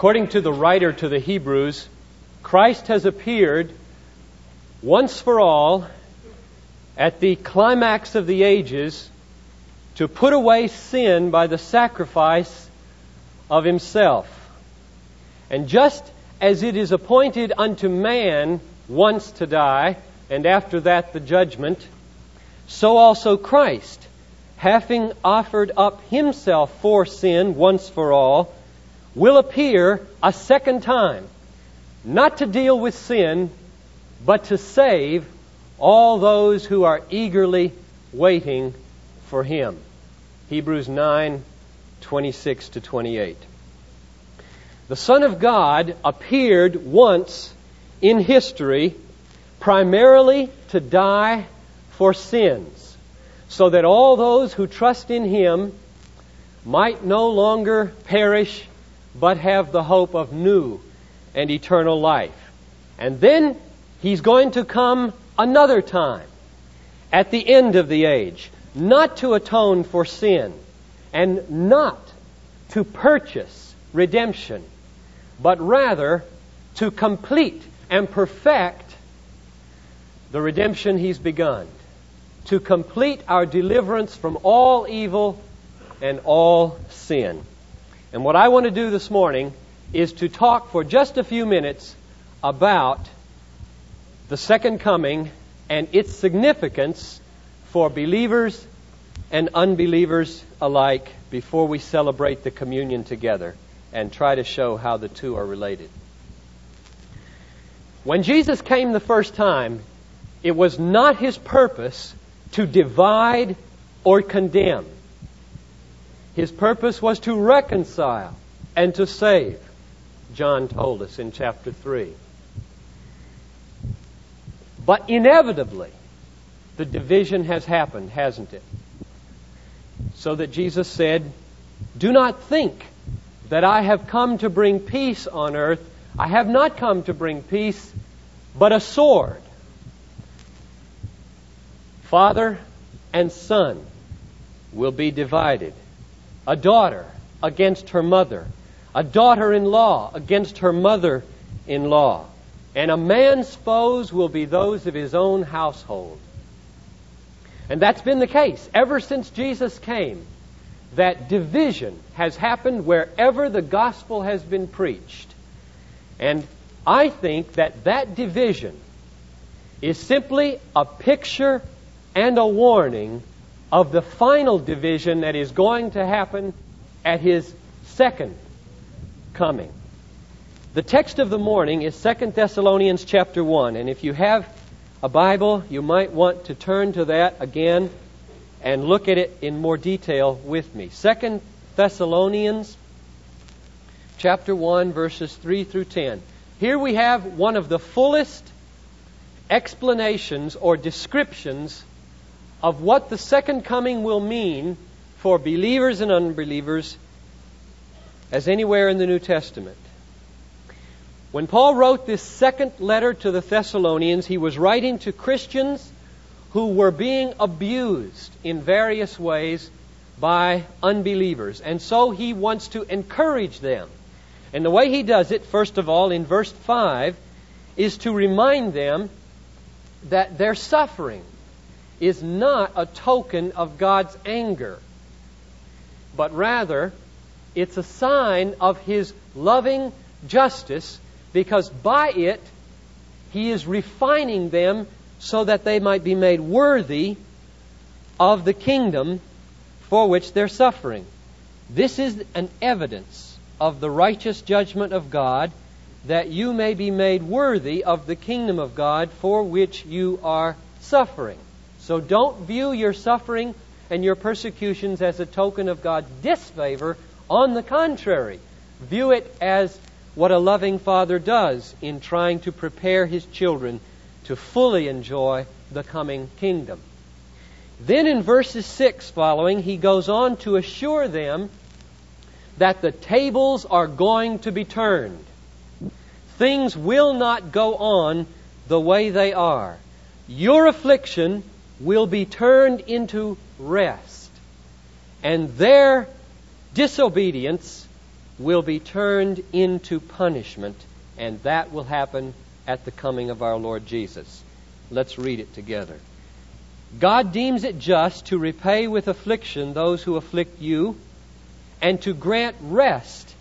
According to the writer to the Hebrews, Christ has appeared once for all at the climax of the ages to put away sin by the sacrifice of himself. And just as it is appointed unto man once to die, and after that the judgment, so also Christ, having offered up himself for sin once for all, will appear a second time, not to deal with sin, but to save all those who are eagerly waiting for him. Hebrews 9 26 to 28. The Son of God appeared once in history primarily to die for sins, so that all those who trust in Him might no longer perish, but have the hope of new and eternal life. And then He's going to come another time at the end of the age, not to atone for sin and not to purchase redemption, but rather to complete and perfect the redemption He's begun, to complete our deliverance from all evil and all sin. And what I want to do this morning is to talk for just a few minutes about the second coming and its significance for believers and unbelievers alike before we celebrate the communion together and try to show how the two are related. When Jesus came the first time, it was not his purpose to divide or condemn. His purpose was to reconcile and to save, John told us in chapter 3. But inevitably, the division has happened, hasn't it? So that Jesus said, Do not think that I have come to bring peace on earth. I have not come to bring peace, but a sword. Father and son will be divided. A daughter against her mother. A daughter in law against her mother in law. And a man's foes will be those of his own household. And that's been the case ever since Jesus came. That division has happened wherever the gospel has been preached. And I think that that division is simply a picture and a warning of the final division that is going to happen at his second coming. The text of the morning is 2 Thessalonians chapter 1, and if you have a Bible, you might want to turn to that again and look at it in more detail with me. 2 Thessalonians chapter 1 verses 3 through 10. Here we have one of the fullest explanations or descriptions of what the second coming will mean for believers and unbelievers as anywhere in the New Testament. When Paul wrote this second letter to the Thessalonians, he was writing to Christians who were being abused in various ways by unbelievers. And so he wants to encourage them. And the way he does it, first of all, in verse 5, is to remind them that their suffering is not a token of God's anger, but rather it's a sign of His loving justice because by it He is refining them so that they might be made worthy of the kingdom for which they're suffering. This is an evidence of the righteous judgment of God that you may be made worthy of the kingdom of God for which you are suffering. So don't view your suffering and your persecutions as a token of God's disfavor. On the contrary, view it as what a loving father does in trying to prepare his children to fully enjoy the coming kingdom. Then in verses 6 following, he goes on to assure them that the tables are going to be turned. Things will not go on the way they are. Your affliction will be turned into rest. And their disobedience will be turned into punishment, and that will happen at the coming of our Lord Jesus. Let's read it together. God deems it just to repay with affliction those who afflict you, and to grant rest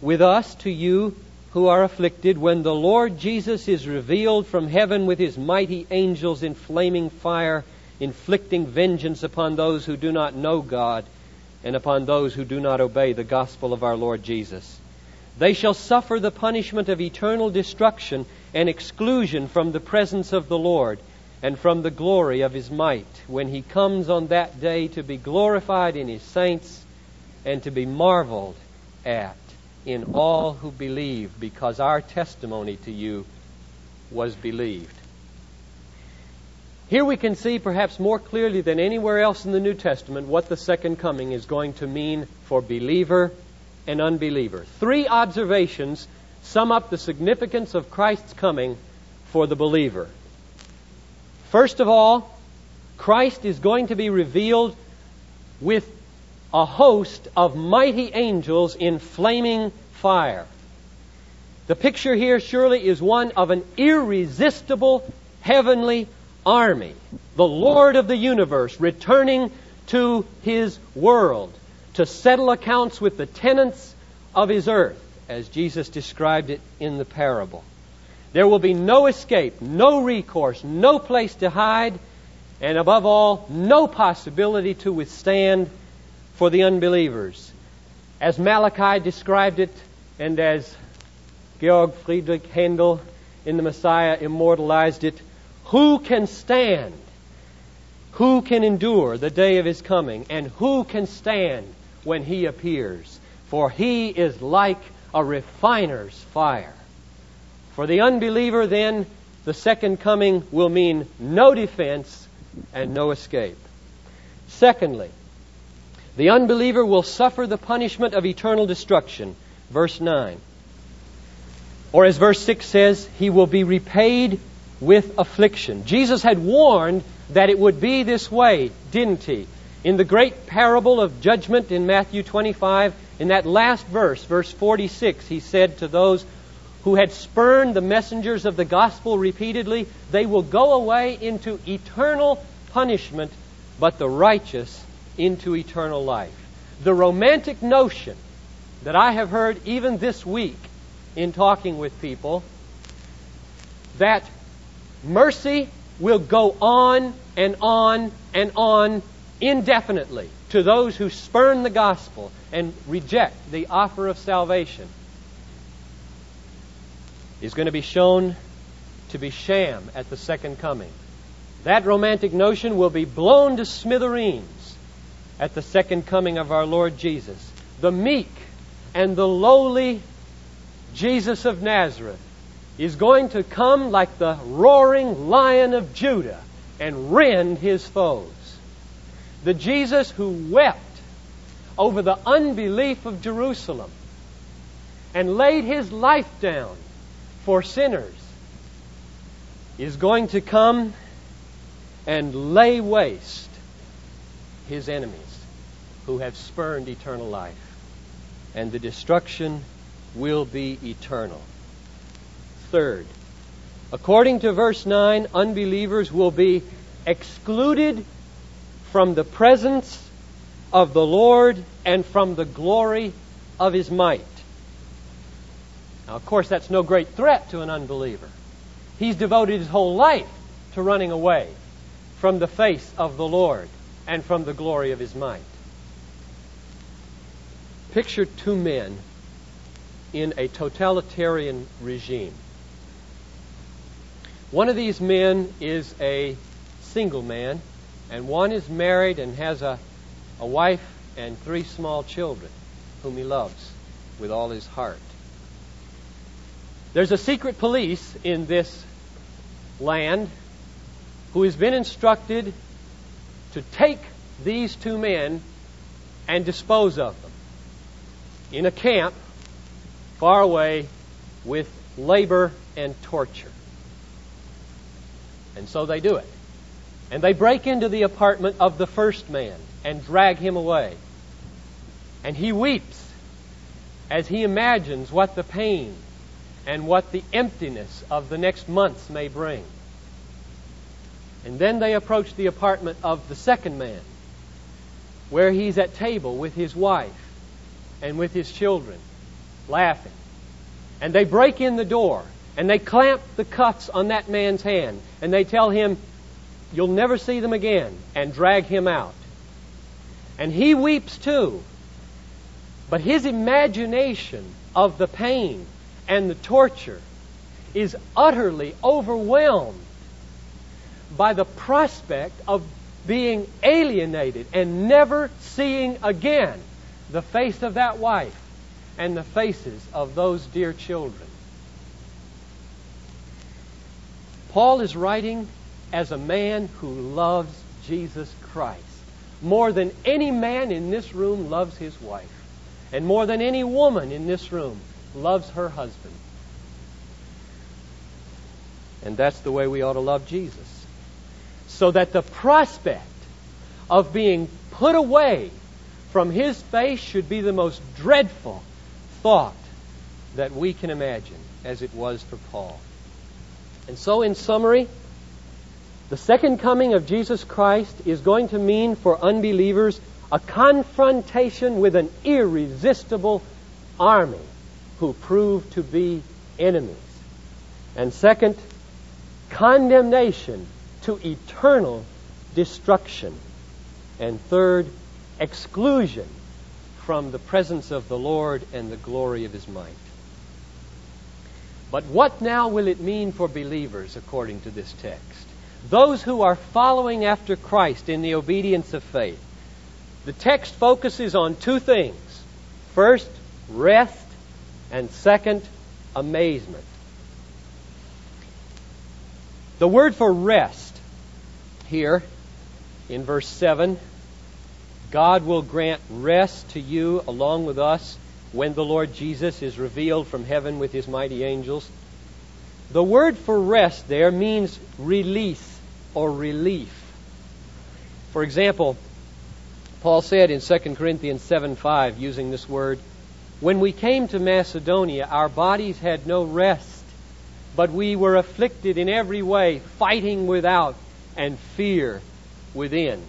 with us to you who are afflicted when the Lord Jesus is revealed from heaven with his mighty angels in flaming fire, inflicting vengeance upon those who do not know God and upon those who do not obey the gospel of our Lord Jesus. They shall suffer the punishment of eternal destruction and exclusion from the presence of the Lord and from the glory of his might when he comes on that day to be glorified in his saints and to be marveled at in all who believe because our testimony to you was believed. Here we can see perhaps more clearly than anywhere else in the New Testament what the second coming is going to mean for believer and unbeliever. Three observations sum up the significance of Christ's coming for the believer. First of all, Christ is going to be revealed with a host of mighty angels in flaming fire. The picture here surely is one of an irresistible heavenly army, the Lord of the universe returning to his world to settle accounts with the tenants of his earth, as Jesus described it in the parable. There will be no escape, no recourse, no place to hide, and above all, no possibility to withstand for the unbelievers. As Malachi described it, and as Georg Friedrich Handel in the Messiah immortalized it, who can stand? Who can endure the day of his coming? And who can stand when he appears? For he is like a refiner's fire. For the unbeliever, then, the second coming will mean no defense and no escape. Secondly, the unbeliever will suffer the punishment of eternal destruction. Verse 9. Or as verse 6 says, he will be repaid with affliction. Jesus had warned that it would be this way, didn't he? In the great parable of judgment in Matthew 25, in that last verse, verse 46, he said to those who had spurned the messengers of the gospel repeatedly, they will go away into eternal punishment, but the righteous into eternal life. The romantic notion that I have heard even this week in talking with people that mercy will go on and on and on indefinitely to those who spurn the gospel and reject the offer of salvation is going to be shown to be sham at the second coming. That romantic notion will be blown to smithereens at the second coming of our Lord Jesus. The meek and the lowly Jesus of Nazareth is going to come like the roaring lion of Judah and rend his foes. The Jesus who wept over the unbelief of Jerusalem and laid his life down for sinners is going to come and lay waste his enemies who have spurned eternal life. And the destruction will be eternal. Third, according to verse 9, unbelievers will be excluded from the presence of the Lord and from the glory of his might. Now, of course, that's no great threat to an unbeliever. He's devoted his whole life to running away from the face of the Lord and from the glory of his might. Picture two men in a totalitarian regime. One of these men is a single man, and one is married and has a, a wife and three small children whom he loves with all his heart. There's a secret police in this land who has been instructed to take these two men and dispose of them in a camp far away with labor and torture. And so they do it. And they break into the apartment of the first man and drag him away. And he weeps as he imagines what the pain and what the emptiness of the next months may bring. And then they approach the apartment of the second man, where he's at table with his wife and with his children, laughing. And they break in the door and they clamp the cuffs on that man's hand and they tell him, You'll never see them again, and drag him out. And he weeps too. But his imagination of the pain and the torture is utterly overwhelmed by the prospect of being alienated and never seeing again the face of that wife and the faces of those dear children. Paul is writing as a man who loves Jesus Christ more than any man in this room loves his wife, and more than any woman in this room loves her husband. And that's the way we ought to love Jesus. So that the prospect of being put away from his face should be the most dreadful thought that we can imagine, as it was for Paul. And so, in summary, the second coming of Jesus Christ is going to mean for unbelievers a confrontation with an irresistible army who prove to be enemies. And second, condemnation to eternal destruction. And third, exclusion from the presence of the Lord and the glory of his might. But what now will it mean for believers according to this text? Those who are following after Christ in the obedience of faith. The text focuses on two things. First, rest, and second, amazement. The word for rest here in verse 7 God will grant rest to you along with us when the Lord Jesus is revealed from heaven with his mighty angels. The word for rest there means release or relief. For example, Paul said in 2 Corinthians 7 5, using this word, When we came to Macedonia, our bodies had no rest, but we were afflicted in every way, fighting without and fear within.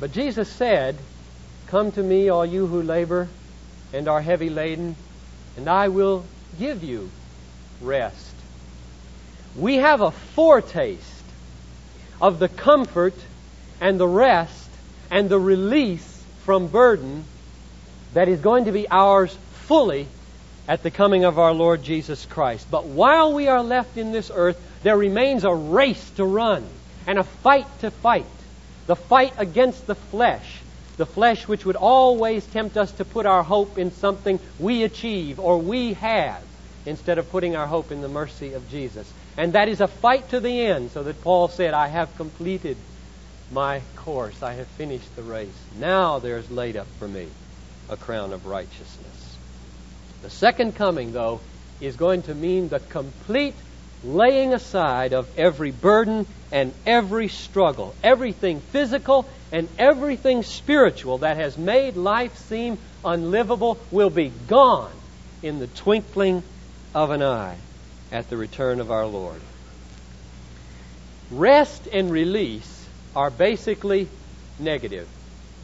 But Jesus said, Come to me, all you who labor and are heavy laden, and I will give you rest. We have a foretaste of the comfort and the rest and the release from burden that is going to be ours fully at the coming of our Lord Jesus Christ. But while we are left in this earth, there remains a race to run and a fight to fight the fight against the flesh, the flesh which would always tempt us to put our hope in something we achieve or we have instead of putting our hope in the mercy of Jesus. And that is a fight to the end, so that Paul said, I have completed my course, I have finished the race. Now there's laid up for me a crown of righteousness. The second coming, though, is going to mean the complete laying aside of every burden and every struggle, everything physical and everything spiritual that has made life seem unlivable will be gone in the twinkling of an eye at the return of our Lord. Rest and release are basically negative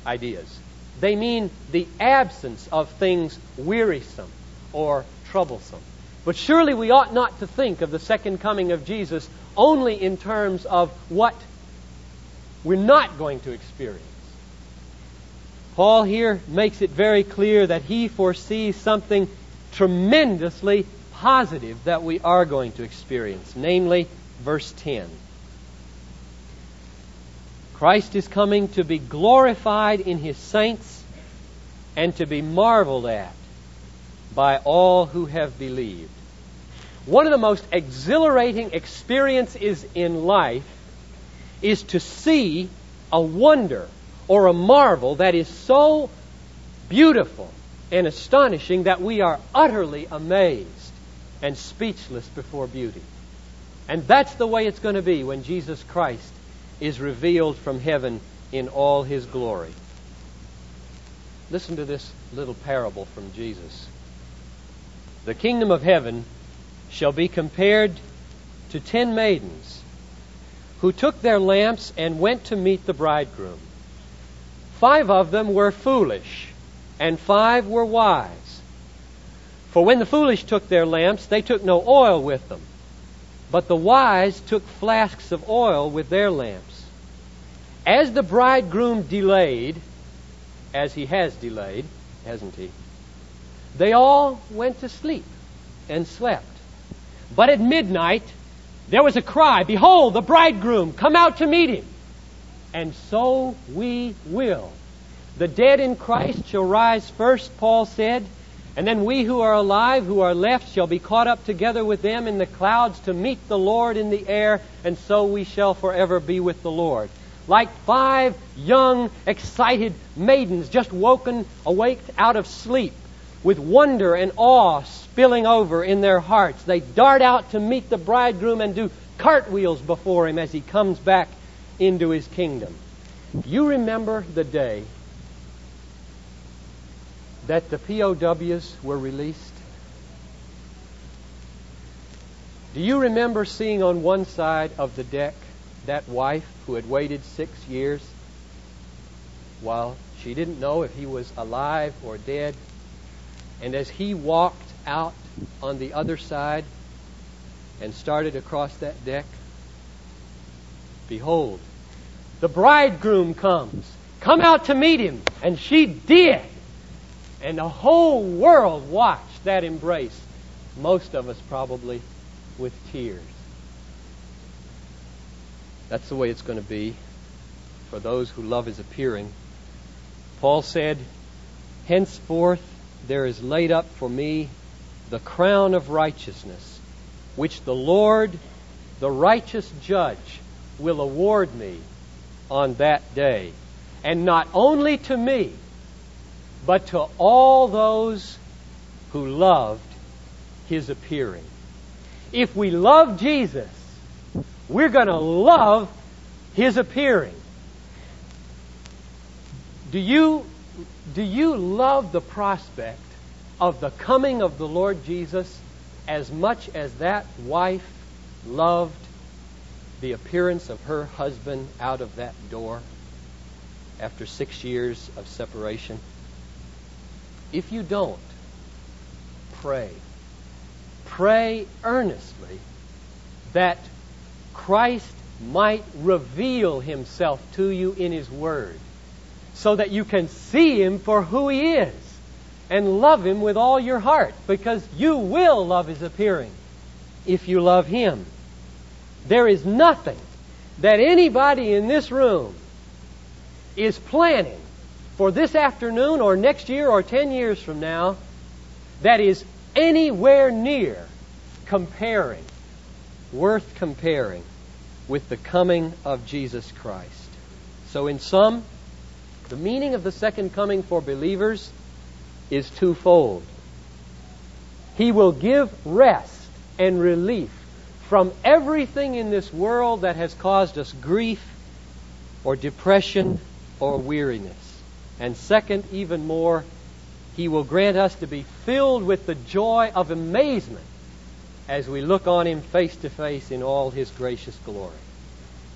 ideas. They mean the absence of things wearisome or troublesome. But surely we ought not to think of the second coming of Jesus only in terms of what we're not going to experience. Paul here makes it very clear that he foresees something tremendously positive that we are going to experience, namely verse 10. Christ is coming to be glorified in his saints and to be marveled at by all who have believed. One of the most exhilarating experiences in life is to see a wonder or a marvel that is so beautiful and astonishing that we are utterly amazed and speechless before beauty. And that's the way it's going to be when Jesus Christ is revealed from heaven in all his glory. Listen to this little parable from Jesus. The kingdom of heaven shall be compared to ten maidens who took their lamps and went to meet the bridegroom. Five of them were foolish, and five were wise. For when the foolish took their lamps, they took no oil with them. But the wise took flasks of oil with their lamps. As the bridegroom delayed, as he has delayed, hasn't he? They all went to sleep and slept. But at midnight, there was a cry, Behold, the bridegroom, come out to meet him. And so we will. The dead in Christ shall rise first, Paul said, and then we who are alive, who are left, shall be caught up together with them in the clouds to meet the Lord in the air, and so we shall forever be with the Lord. Like five young, excited maidens just woken, awaked out of sleep, with wonder and awe spilling over in their hearts, they dart out to meet the bridegroom and do cartwheels before him as he comes back into his kingdom. You remember the day that the POWs were released? Do you remember seeing on one side of the deck that wife who had waited six years while she didn't know if he was alive or dead? And as he walked out on the other side and started across that deck, behold, the bridegroom comes. Come out to meet him. And she did. And the whole world watched that embrace. Most of us probably with tears. That's the way it's going to be for those who love his appearing. Paul said, Henceforth there is laid up for me the crown of righteousness, which the Lord, the righteous judge, will award me on that day. And not only to me, but to all those who loved his appearing. If we love Jesus, we're going to love his appearing. Do you, do you love the prospect of the coming of the Lord Jesus as much as that wife loved the appearance of her husband out of that door after six years of separation? If you don't, pray. Pray earnestly that Christ might reveal himself to you in his word so that you can see him for who he is and love him with all your heart because you will love his appearing if you love him. There is nothing that anybody in this room is planning for this afternoon or next year or 10 years from now that is anywhere near comparing, worth comparing with the coming of Jesus Christ. So, in sum, the meaning of the second coming for believers is twofold. He will give rest and relief from everything in this world that has caused us grief or depression or weariness. And second, even more, He will grant us to be filled with the joy of amazement as we look on Him face to face in all His gracious glory.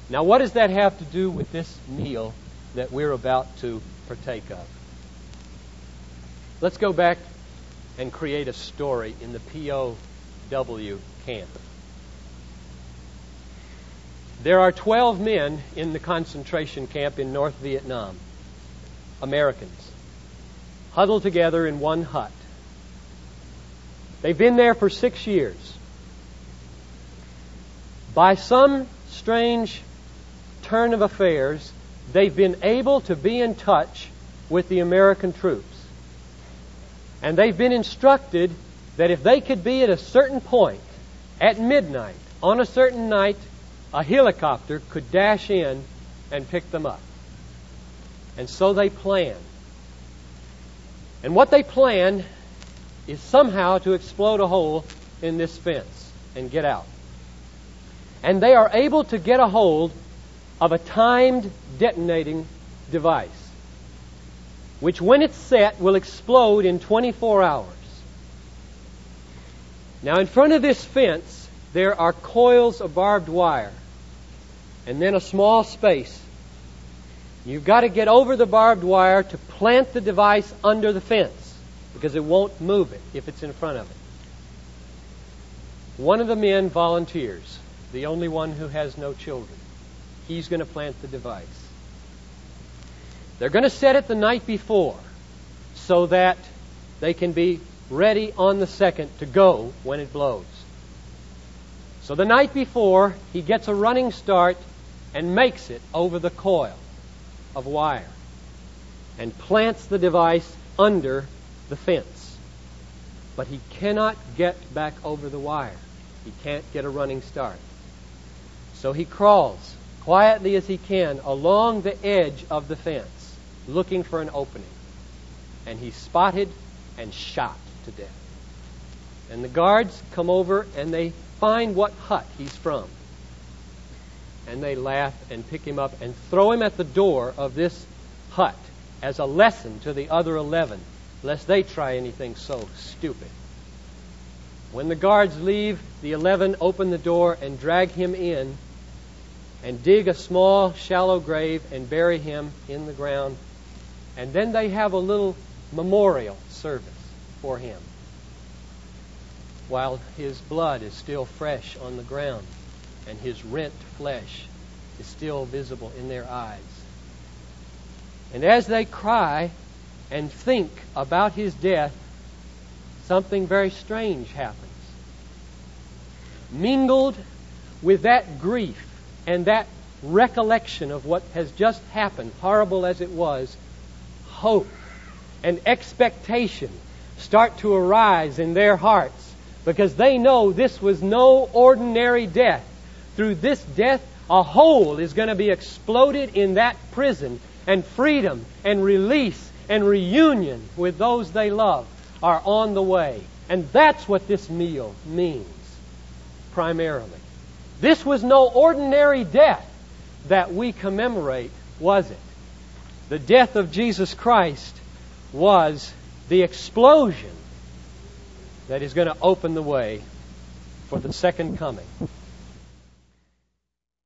Now, what does that have to do with this meal that we're about to partake of? Let's go back and create a story in the POW camp. There are 12 men in the concentration camp in North Vietnam. Americans, huddled together in one hut. They've been there for six years. By some strange turn of affairs, they've been able to be in touch with the American troops. And they've been instructed that if they could be at a certain point at midnight on a certain night, a helicopter could dash in and pick them up. And so they plan. And what they plan is somehow to explode a hole in this fence and get out. And they are able to get a hold of a timed detonating device. Which when it's set will explode in 24 hours. Now, in front of this fence, there are coils of barbed wire, and then a small space. You've got to get over the barbed wire to plant the device under the fence because it won't move it if it's in front of it. One of the men volunteers, the only one who has no children. He's going to plant the device. They're going to set it the night before so that they can be ready on the second to go when it blows. So the night before, he gets a running start and makes it over the coil of wire and plants the device under the fence. But he cannot get back over the wire. He can't get a running start. So he crawls quietly as he can along the edge of the fence, looking for an opening. And he's spotted and shot to death. And the guards come over and they find what hut he's from. And they laugh and pick him up and throw him at the door of this hut as a lesson to the other eleven, lest they try anything so stupid. When the guards leave, the eleven open the door and drag him in and dig a small, shallow grave and bury him in the ground. And then they have a little memorial service for him while his blood is still fresh on the ground and his rent flesh is still visible in their eyes. And as they cry and think about his death, something very strange happens. Mingled with that grief and that recollection of what has just happened, horrible as it was, hope and expectation start to arise in their hearts because they know this was no ordinary death. Through this death, a hole is going to be exploded in that prison, and freedom and release and reunion with those they love are on the way. And that's what this meal means, primarily. This was no ordinary death that we commemorate, was it? The death of Jesus Christ was the explosion that is going to open the way for the second coming